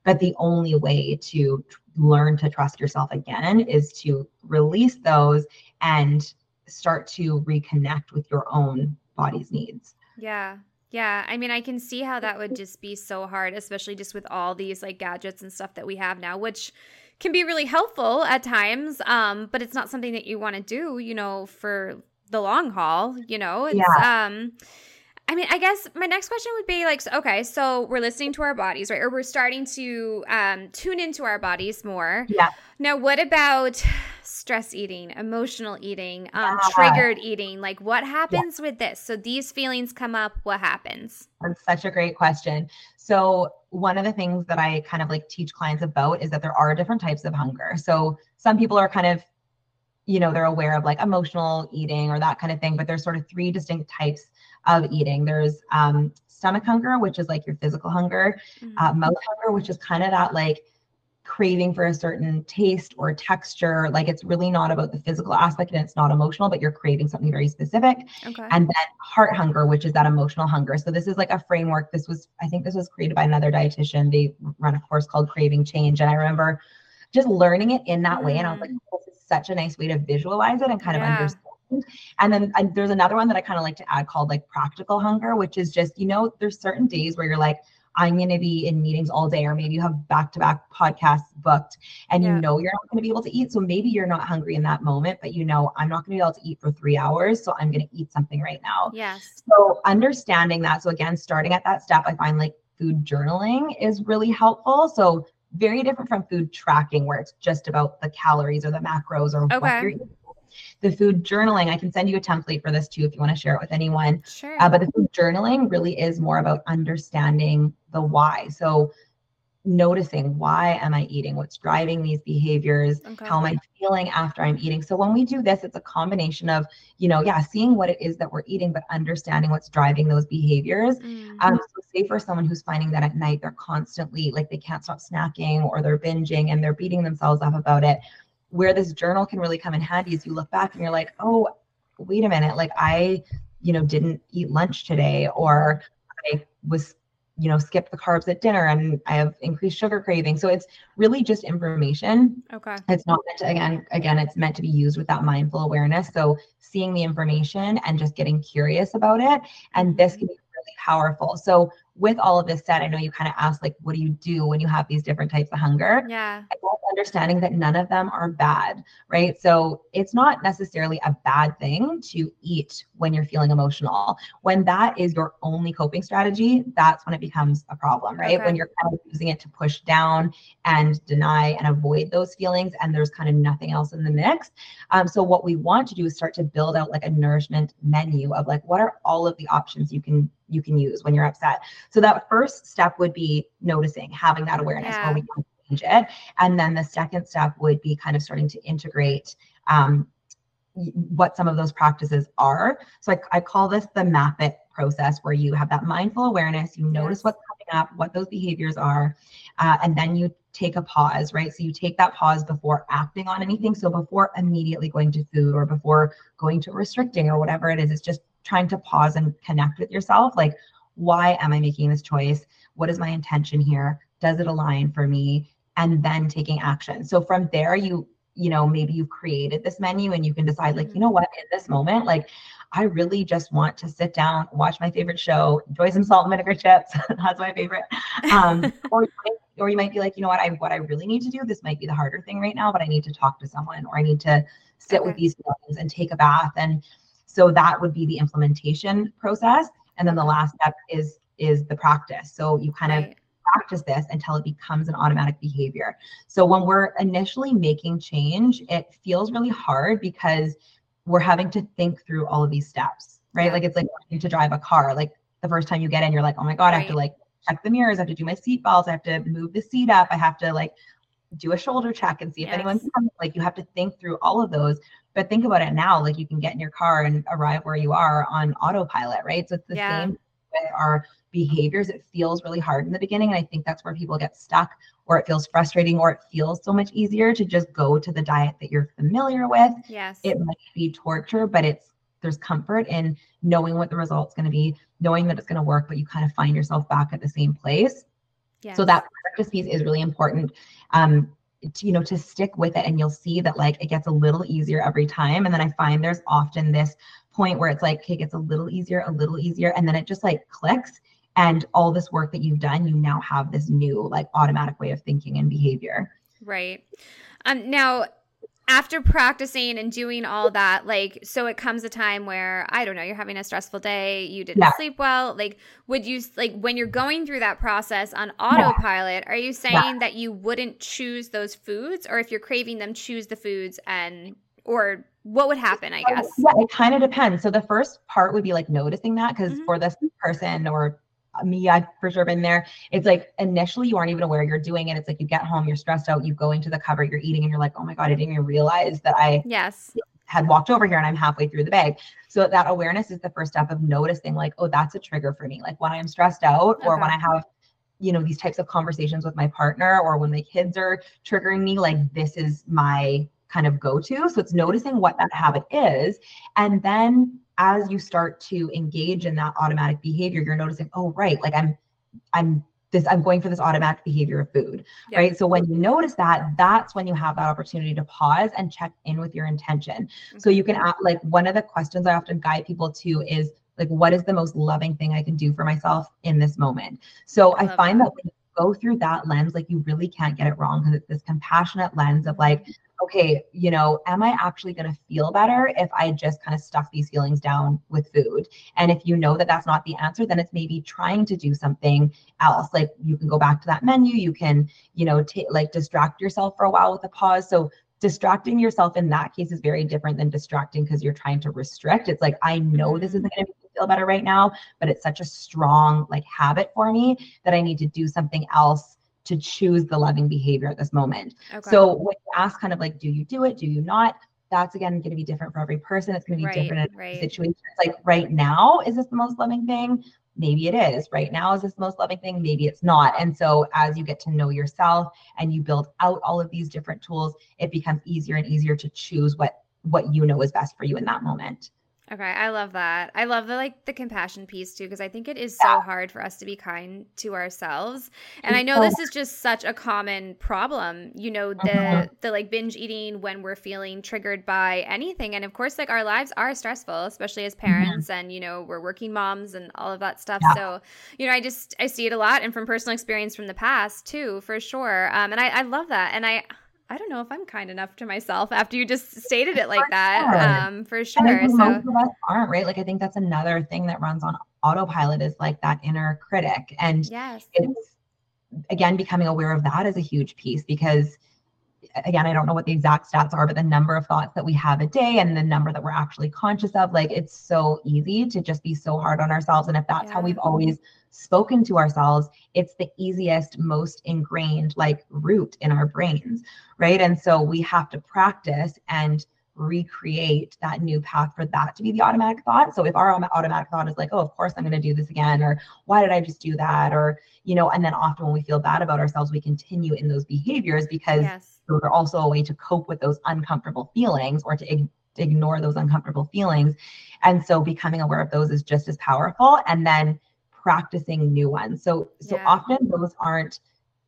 but the only way to learn to trust yourself again is to release those and start to reconnect with your own body's needs. Yeah. Yeah, I mean, I can see how that would just be so hard, especially just with all these like gadgets and stuff that we have now, which can be really helpful at times. Um, but it's not something that you want to do, you know, for the long haul. You know, it's yeah. um, I mean, I guess my next question would be like, okay, so we're listening to our bodies, right? Or we're starting to um, tune into our bodies more. Yeah. Now, what about stress eating, emotional eating, um, yeah. triggered eating? Like, what happens yeah. with this? So these feelings come up. What happens? That's such a great question. So one of the things that I kind of like teach clients about is that there are different types of hunger. So some people are kind of you know they're aware of like emotional eating or that kind of thing but there's sort of three distinct types of eating there's um, stomach hunger which is like your physical hunger mm-hmm. uh, mouth hunger which is kind of that like craving for a certain taste or texture. Like it's really not about the physical aspect and it's not emotional, but you're craving something very specific. Okay. And then heart hunger, which is that emotional hunger. So this is like a framework. This was, I think this was created by another dietitian. They run a course called Craving Change. And I remember just learning it in that mm. way. And I was like, mm. this is such a nice way to visualize it and kind yeah. of understand. And then and there's another one that I kind of like to add called like practical hunger, which is just, you know, there's certain days where you're like, I'm going to be in meetings all day, or maybe you have back to back podcasts booked and yeah. you know you're not going to be able to eat. So maybe you're not hungry in that moment, but you know, I'm not going to be able to eat for three hours. So I'm going to eat something right now. Yes. So understanding that. So again, starting at that step, I find like food journaling is really helpful. So very different from food tracking where it's just about the calories or the macros or okay. what you're eating the food journaling, I can send you a template for this too if you want to share it with anyone. Sure. Uh, but the food journaling really is more about understanding the why. So noticing why am I eating? What's driving these behaviors? Okay. How am I feeling after I'm eating? So when we do this, it's a combination of, you know, yeah, seeing what it is that we're eating, but understanding what's driving those behaviors. Mm-hmm. Um, so say for someone who's finding that at night they're constantly like they can't stop snacking or they're binging and they're beating themselves up about it where this journal can really come in handy is you look back and you're like, oh, wait a minute, like I, you know, didn't eat lunch today, or I was, you know, skipped the carbs at dinner and I have increased sugar craving. So it's really just information. Okay. It's not meant to, again, again, it's meant to be used with that mindful awareness. So seeing the information and just getting curious about it. And this can be really powerful. So with all of this said, I know you kind of asked, like, what do you do when you have these different types of hunger? Yeah. Understanding that none of them are bad, right? So it's not necessarily a bad thing to eat when you're feeling emotional. When that is your only coping strategy, that's when it becomes a problem, right? Okay. When you're kind of using it to push down and deny and avoid those feelings, and there's kind of nothing else in the mix. Um, so what we want to do is start to build out like a nourishment menu of like what are all of the options you can you can use when you're upset. So that first step would be noticing, having that awareness yeah. where we change it. And then the second step would be kind of starting to integrate um, what some of those practices are. So I, I call this the map it process where you have that mindful awareness, you notice what's coming up, what those behaviors are, uh, and then you take a pause, right? So you take that pause before acting on anything. So before immediately going to food or before going to restricting or whatever it is, it's just trying to pause and connect with yourself. Like, why am I making this choice? What is my intention here? Does it align for me? And then taking action. So from there, you, you know, maybe you've created this menu and you can decide, like, you know what, in this moment, like, I really just want to sit down, watch my favorite show, enjoy some salt and vinegar chips. That's my favorite. Um, or, or you might be like, you know what, I what I really need to do. This might be the harder thing right now, but I need to talk to someone, or I need to sit okay. with these feelings and take a bath and so that would be the implementation process. And then the last step is is the practice. So you kind right. of practice this until it becomes an automatic behavior. So when we're initially making change, it feels really hard because we're having to think through all of these steps, right? Like it's like to drive a car. Like the first time you get in, you're like, oh my God, right. I have to like check the mirrors, I have to do my seat belts, I have to move the seat up, I have to like do a shoulder check and see if yes. anyone's coming. Like you have to think through all of those. But think about it now, like you can get in your car and arrive where you are on autopilot, right? So it's the yeah. same with our behaviors. It feels really hard in the beginning. And I think that's where people get stuck or it feels frustrating or it feels so much easier to just go to the diet that you're familiar with. Yes. It might be torture, but it's there's comfort in knowing what the result's going to be, knowing that it's going to work, but you kind of find yourself back at the same place. Yes. So that practice piece is really important. Um, you know to stick with it and you'll see that like it gets a little easier every time. And then i find there's often this point where it's like okay it gets a little easier a little easier and then it just like clicks. And all this work that you've done you now have this new like automatic way of thinking and behavior. Right. Um now after practicing and doing all that, like, so it comes a time where I don't know, you're having a stressful day, you didn't yeah. sleep well. Like, would you, like, when you're going through that process on autopilot, yeah. are you saying yeah. that you wouldn't choose those foods, or if you're craving them, choose the foods and, or what would happen, I guess? Yeah, it kind of depends. So the first part would be like noticing that because mm-hmm. for this person or me, I've for sure been there. It's like initially you aren't even aware you're doing it. It's like you get home, you're stressed out, you go into the cupboard, you're eating, and you're like, oh my God, I didn't even realize that I yes had walked over here and I'm halfway through the bag. So that awareness is the first step of noticing, like, oh, that's a trigger for me. Like when I'm stressed out or when I have you know these types of conversations with my partner or when my kids are triggering me like this is my kind of go to so it's noticing what that habit is and then as you start to engage in that automatic behavior you're noticing oh right like i'm i'm this i'm going for this automatic behavior of food yep. right so when you notice that that's when you have that opportunity to pause and check in with your intention mm-hmm. so you can ask like one of the questions i often guide people to is like what is the most loving thing i can do for myself in this moment so i, I find that. that when you go through that lens like you really can't get it wrong because it's this compassionate lens of like okay you know am i actually going to feel better if i just kind of stuff these feelings down with food? And if you know that that's not the answer then it's maybe trying to do something else. Like you can go back to that menu you can you know take like distract yourself for a while with a pause. So distracting yourself in that case is very different than distracting because you're trying to restrict. It's like i know this mm-hmm. isn't going to make me feel better right now, but it's such a strong like habit for me that I need to do something else to choose the loving behavior at this moment. Okay. So when you ask kind of like, do you do it? Do you not? That's again going to be different for every person. It's going to be right, different in right. situations. Like right now, is this the most loving thing? Maybe it is. Right now, is this the most loving thing? Maybe it's not. And so as you get to know yourself and you build out all of these different tools, it becomes easier and easier to choose what what you know is best for you in that moment. Okay, I love that. I love the like the compassion piece too because I think it is so hard for us to be kind to ourselves. And I know this is just such a common problem, you know, the mm-hmm. the like binge eating when we're feeling triggered by anything. And of course, like our lives are stressful, especially as mm-hmm. parents mm-hmm. and you know, we're working moms and all of that stuff. Yeah. So, you know, I just I see it a lot and from personal experience from the past too, for sure. Um and I, I love that. And I I don't know if I'm kind enough to myself after you just stated it like for that. Sure. Um, for sure. so most of us aren't, right? Like I think that's another thing that runs on autopilot is like that inner critic. And yes. it's again becoming aware of that is a huge piece because again, I don't know what the exact stats are, but the number of thoughts that we have a day and the number that we're actually conscious of, like it's so easy to just be so hard on ourselves. And if that's yeah. how we've always spoken to ourselves, it's the easiest, most ingrained like root in our brains, right? And so we have to practice and recreate that new path for that to be the automatic thought. So if our automatic thought is like, oh, of course I'm going to do this again, or why did I just do that? Or, you know, and then often when we feel bad about ourselves, we continue in those behaviors because yes. those are also a way to cope with those uncomfortable feelings or to ig- ignore those uncomfortable feelings. And so becoming aware of those is just as powerful. And then practicing new ones. So so yeah. often those aren't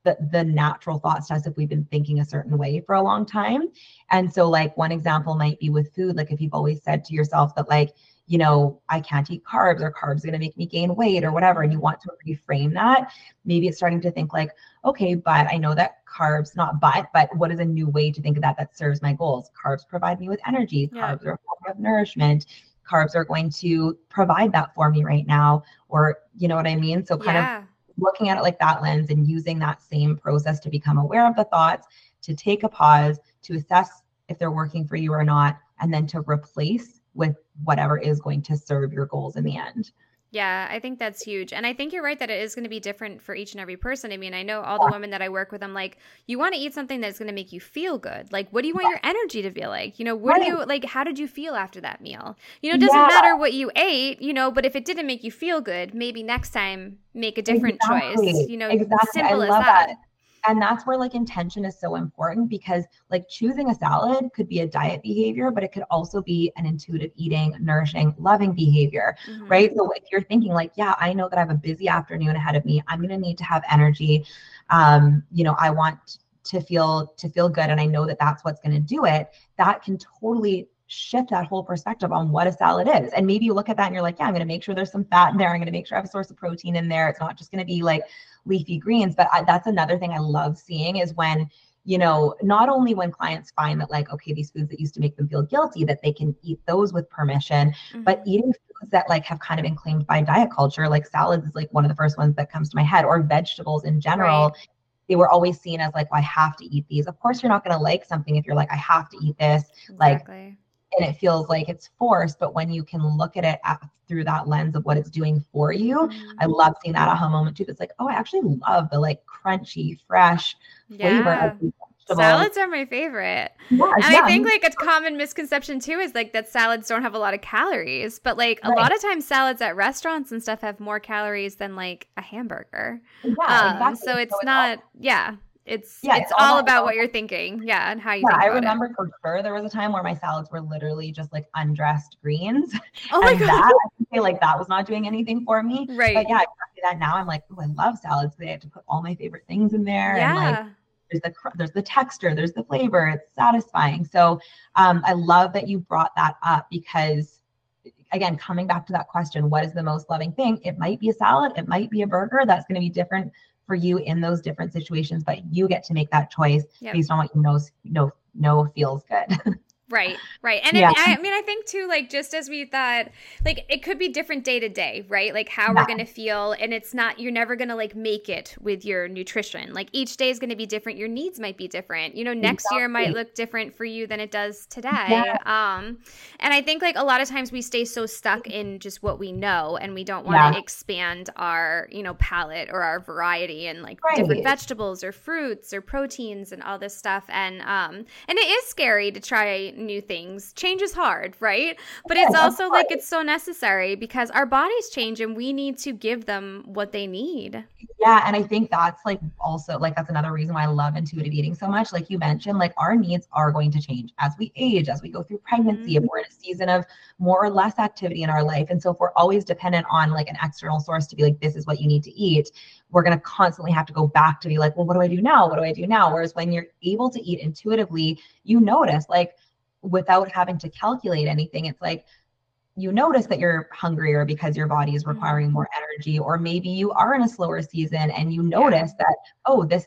the, the natural thoughts to us if we've been thinking a certain way for a long time. And so like one example might be with food, like if you've always said to yourself that like, you know, I can't eat carbs or carbs are going to make me gain weight or whatever. And you want to reframe that. Maybe it's starting to think like, okay, but I know that carbs, not but, but what is a new way to think of that that serves my goals? Carbs provide me with energy. Yeah. Carbs are a form of nourishment carbs are going to provide that for me right now or you know what i mean so kind yeah. of looking at it like that lens and using that same process to become aware of the thoughts to take a pause to assess if they're working for you or not and then to replace with whatever is going to serve your goals in the end yeah, I think that's huge. And I think you're right that it is going to be different for each and every person. I mean, I know all the women that I work with, I'm like, you want to eat something that's going to make you feel good. Like, what do you want your energy to feel like? You know, what do you like? How did you feel after that meal? You know, it doesn't yeah. matter what you ate, you know, but if it didn't make you feel good, maybe next time make a different exactly. choice. You know, exactly. simple as that. that and that's where like intention is so important because like choosing a salad could be a diet behavior but it could also be an intuitive eating nourishing loving behavior mm-hmm. right so if you're thinking like yeah i know that i have a busy afternoon ahead of me i'm going to need to have energy um you know i want to feel to feel good and i know that that's what's going to do it that can totally shift that whole perspective on what a salad is. And maybe you look at that and you're like, yeah, I'm going to make sure there's some fat in there. I'm going to make sure I have a source of protein in there. It's not just going to be like leafy greens. But I, that's another thing I love seeing is when, you know, not only when clients find that, like, okay, these foods that used to make them feel guilty, that they can eat those with permission, mm-hmm. but eating foods that like have kind of been claimed by diet culture, like salads is like one of the first ones that comes to my head, or vegetables in general. Right they were always seen as like, well, I have to eat these. Of course, you're not going to like something if you're like, I have to eat this. Exactly. Like, and it feels like it's forced. But when you can look at it at, through that lens of what it's doing for you, mm-hmm. I love seeing that aha moment too. That's like, oh, I actually love the like crunchy, fresh flavor yeah. of Salads are my favorite. Yeah, and yeah. I think like a common misconception too is like that salads don't have a lot of calories, but like a lot of times salads at restaurants and stuff have more calories than like a hamburger. Yeah, um, exactly. So it's so not, yeah. It's yeah, it's, all, all about what you're thinking, yeah, and how you. Yeah, I remember it. for sure there was a time where my salads were literally just like undressed greens. Oh my and god! That, I feel like that was not doing anything for me. Right. But yeah, exactly that now I'm like, oh, I love salads. They have to put all my favorite things in there. Yeah. And like, there's the there's the texture, there's the flavor. It's satisfying. So um, I love that you brought that up because again, coming back to that question, what is the most loving thing? It might be a salad, it might be a burger. That's going to be different for you in those different situations, but you get to make that choice yep. based on what you know know know feels good. Right, right. And yeah. it, I mean, I think too, like, just as we thought, like, it could be different day to day, right? Like, how yeah. we're going to feel. And it's not, you're never going to, like, make it with your nutrition. Like, each day is going to be different. Your needs might be different. You know, next exactly. year might look different for you than it does today. Yeah. Um, and I think, like, a lot of times we stay so stuck in just what we know and we don't want to expand our, you know, palate or our variety and, like, right. different vegetables or fruits or proteins and all this stuff. And, um, and it is scary to try new things. Change is hard, right? But it's also like it's so necessary because our bodies change and we need to give them what they need. Yeah. And I think that's like also like that's another reason why I love intuitive eating so much. Like you mentioned, like our needs are going to change as we age, as we go through pregnancy, mm-hmm. if we're in a season of more or less activity in our life. And so if we're always dependent on like an external source to be like, this is what you need to eat, we're going to constantly have to go back to be like, well, what do I do now? What do I do now? Whereas when you're able to eat intuitively, you notice like, without having to calculate anything. It's like you notice that you're hungrier because your body is requiring mm-hmm. more energy, or maybe you are in a slower season and you notice that, oh, this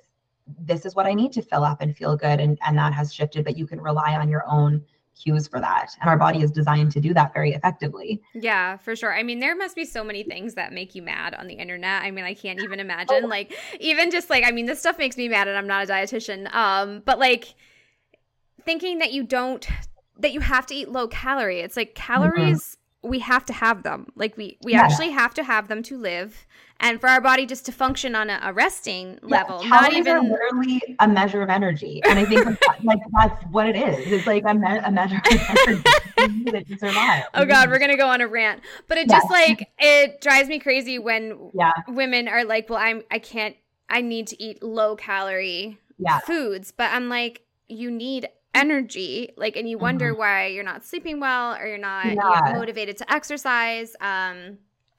this is what I need to fill up and feel good. And, and that has shifted, but you can rely on your own cues for that. And our body is designed to do that very effectively. Yeah, for sure. I mean, there must be so many things that make you mad on the internet. I mean, I can't even imagine. Oh. Like, even just like, I mean, this stuff makes me mad and I'm not a dietitian. Um, but like thinking that you don't that you have to eat low calorie. It's like calories mm-hmm. we have to have them. Like we we yeah. actually have to have them to live and for our body just to function on a, a resting yeah, level. Not even are literally a measure of energy. And I think like that's what it is. It's like a, me- a measure of energy to survive. Oh God, we're gonna go on a rant. But it just like it drives me crazy when yeah. women are like, Well, I'm I can't I need to eat low calorie yeah. foods. But I'm like, you need energy like and you wonder mm-hmm. why you're not sleeping well or you're not yeah. you're motivated to exercise um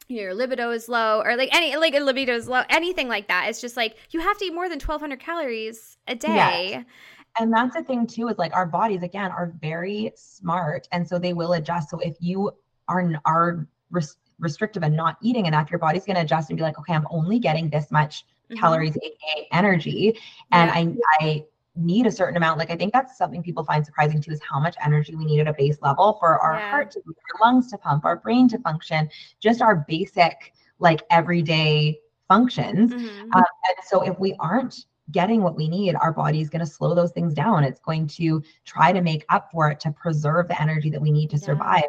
your libido is low or like any like a libido is low anything like that it's just like you have to eat more than 1200 calories a day yes. and that's the thing too is like our bodies again are very smart and so they will adjust so if you are are res- restrictive and not eating enough your body's going to adjust and be like okay i'm only getting this much mm-hmm. calories aka energy and yeah. i i need a certain amount. Like I think that's something people find surprising too is how much energy we need at a base level for our yeah. heart to beat, our lungs to pump, our brain to function, just our basic like everyday functions. Mm-hmm. Um, and so if we aren't getting what we need, our body is going to slow those things down. It's going to try to make up for it to preserve the energy that we need to yeah. survive.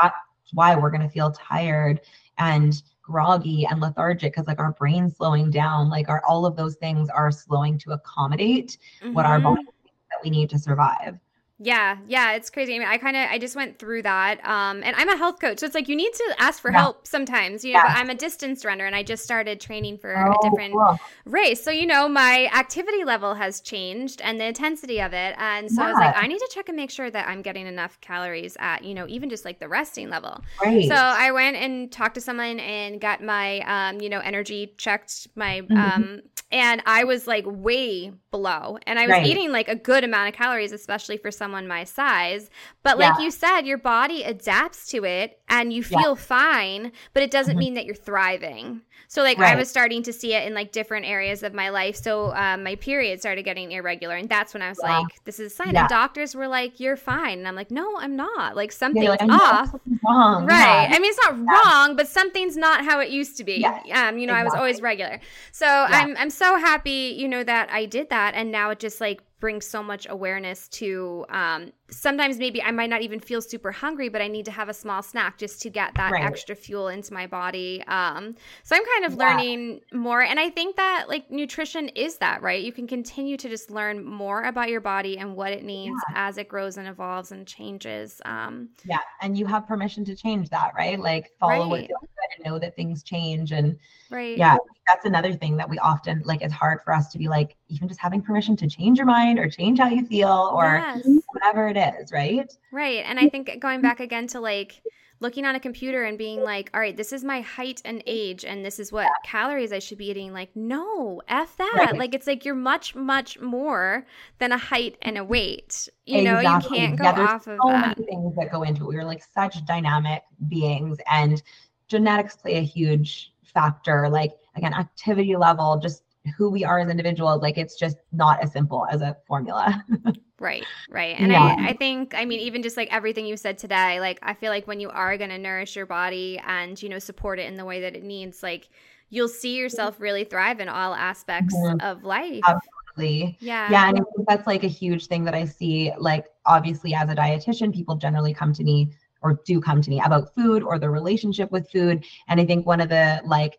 That's why we're going to feel tired and groggy and lethargic because like our brain's slowing down like our all of those things are slowing to accommodate mm-hmm. what our mm-hmm. body that we need to survive yeah, yeah, it's crazy. I mean, I kind of I just went through that. Um and I'm a health coach. So it's like you need to ask for yeah. help sometimes, you know, yeah. but I'm a distance runner and I just started training for oh, a different cool. race. So, you know, my activity level has changed and the intensity of it. And so yeah. I was like, I need to check and make sure that I'm getting enough calories at, you know, even just like the resting level. Right. So I went and talked to someone and got my um, you know, energy checked, my mm-hmm. um and I was like way below. And I was right. eating like a good amount of calories, especially for some someone my size. But like yeah. you said, your body adapts to it and you feel yeah. fine, but it doesn't mm-hmm. mean that you're thriving. So like right. I was starting to see it in like different areas of my life. So um, my period started getting irregular, and that's when I was yeah. like, "This is a sign." And doctors were like, "You're fine," and I'm like, "No, I'm not. Like something's like, off." Wrong. Right. I mean, it's not wrong, but something's not how it used to be. Um, you know, exactly. I was always regular. So I'm I'm so happy, you know, that I did that, and now it just like brings so much awareness to um, sometimes maybe I might not even feel super hungry, but I need to have a small snack just to get that right. extra fuel into my body. Um, so I'm kind of yeah. learning more. And I think that like nutrition is that, right? You can continue to just learn more about your body and what it needs yeah. as it grows and evolves and changes. Um, yeah. And you have permission to change that, right? Like follow right. what and know that things change. And right. yeah, that's another thing that we often like, it's hard for us to be like, even just having permission to change your mind or change how you feel or yes. whatever it is, right? Right. And I think going back again to like looking on a computer and being like, all right, this is my height and age and this is what yeah. calories I should be eating. Like, no, F that. Right. Like, it's like you're much, much more than a height and a weight. You exactly. know, you can't go yeah, off of so that. many things that go into it. We're like such dynamic beings and genetics play a huge factor. Like, again, activity level, just who we are as individuals. Like, it's just not as simple as a formula. Right, right. And yeah. I, I think, I mean, even just like everything you said today, like I feel like when you are going to nourish your body and, you know, support it in the way that it needs, like you'll see yourself really thrive in all aspects mm-hmm. of life. Absolutely. Yeah. Yeah. And that's like a huge thing that I see. Like, obviously, as a dietitian, people generally come to me or do come to me about food or the relationship with food. And I think one of the like,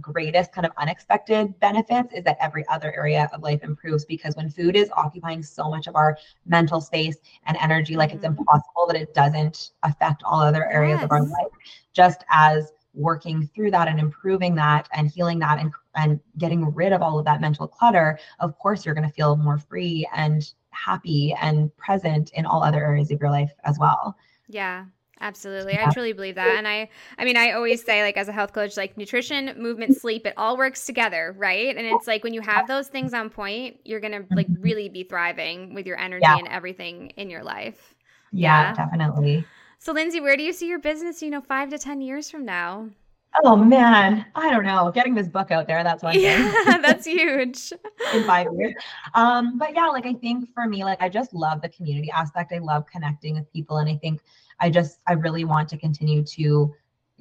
greatest kind of unexpected benefits is that every other area of life improves because when food is occupying so much of our mental space and energy like it's mm-hmm. impossible that it doesn't affect all other areas yes. of our life just as working through that and improving that and healing that and and getting rid of all of that mental clutter of course you're going to feel more free and happy and present in all other areas of your life as well yeah Absolutely. I truly believe that. And I I mean I always say like as a health coach like nutrition, movement, sleep, it all works together, right? And it's like when you have those things on point, you're going to like mm-hmm. really be thriving with your energy yeah. and everything in your life. Yeah, yeah, definitely. So Lindsay, where do you see your business, you know, 5 to 10 years from now? Oh man, I don't know. Getting this book out there, that's one yeah, thing. that's huge. In five years. Um, but yeah, like I think for me, like I just love the community aspect. I love connecting with people. And I think I just, I really want to continue to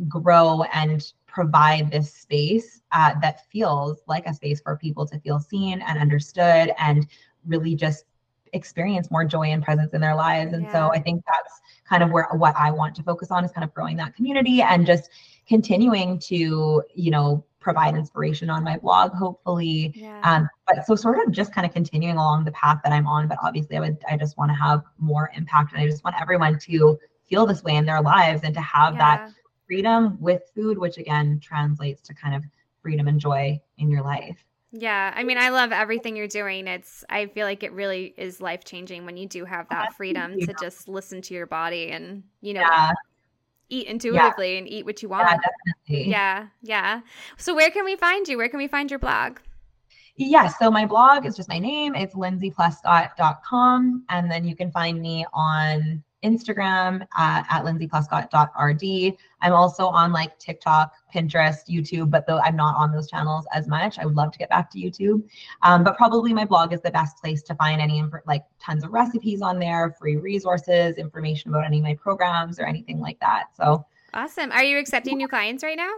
grow and provide this space uh, that feels like a space for people to feel seen and understood and really just experience more joy and presence in their lives. And yeah. so I think that's kind of where what I want to focus on is kind of growing that community and just continuing to, you know, provide inspiration on my blog, hopefully. Yeah. Um, but so sort of just kind of continuing along the path that I'm on. But obviously I would I just want to have more impact and I just want everyone to feel this way in their lives and to have yeah. that freedom with food, which again translates to kind of freedom and joy in your life. Yeah, I mean, I love everything you're doing. It's, I feel like it really is life changing when you do have oh, that freedom to just listen to your body and, you know, yeah. eat intuitively yeah. and eat what you want. Yeah, definitely. Yeah, yeah. So, where can we find you? Where can we find your blog? Yeah, so my blog is just my name. It's lindsaypleskot.com. And then you can find me on Instagram uh, at lindsaypleskot.rd. I'm also on like TikTok, Pinterest, YouTube, but though I'm not on those channels as much, I would love to get back to YouTube. Um, but probably my blog is the best place to find any like tons of recipes on there, free resources, information about any of my programs or anything like that. So awesome. Are you accepting new clients right now?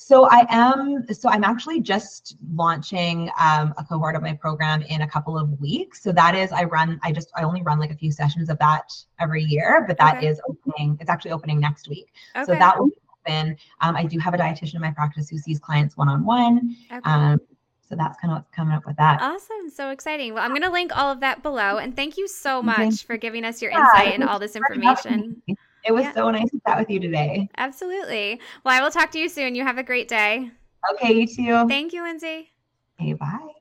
So I am. So I'm actually just launching um, a cohort of my program in a couple of weeks. So that is, I run. I just I only run like a few sessions of that every year, but that okay. is opening. It's actually opening next week. Okay. So that will open. Um, I do have a dietitian in my practice who sees clients one on one. So that's kind of what's coming up with that. Awesome. So exciting. Well, I'm going to link all of that below. And thank you so much for giving us your yeah, insight and all this information. It was yeah. so nice to chat with you today. Absolutely. Well, I will talk to you soon. You have a great day. Okay, you too. Thank you, Lindsay. Okay, bye.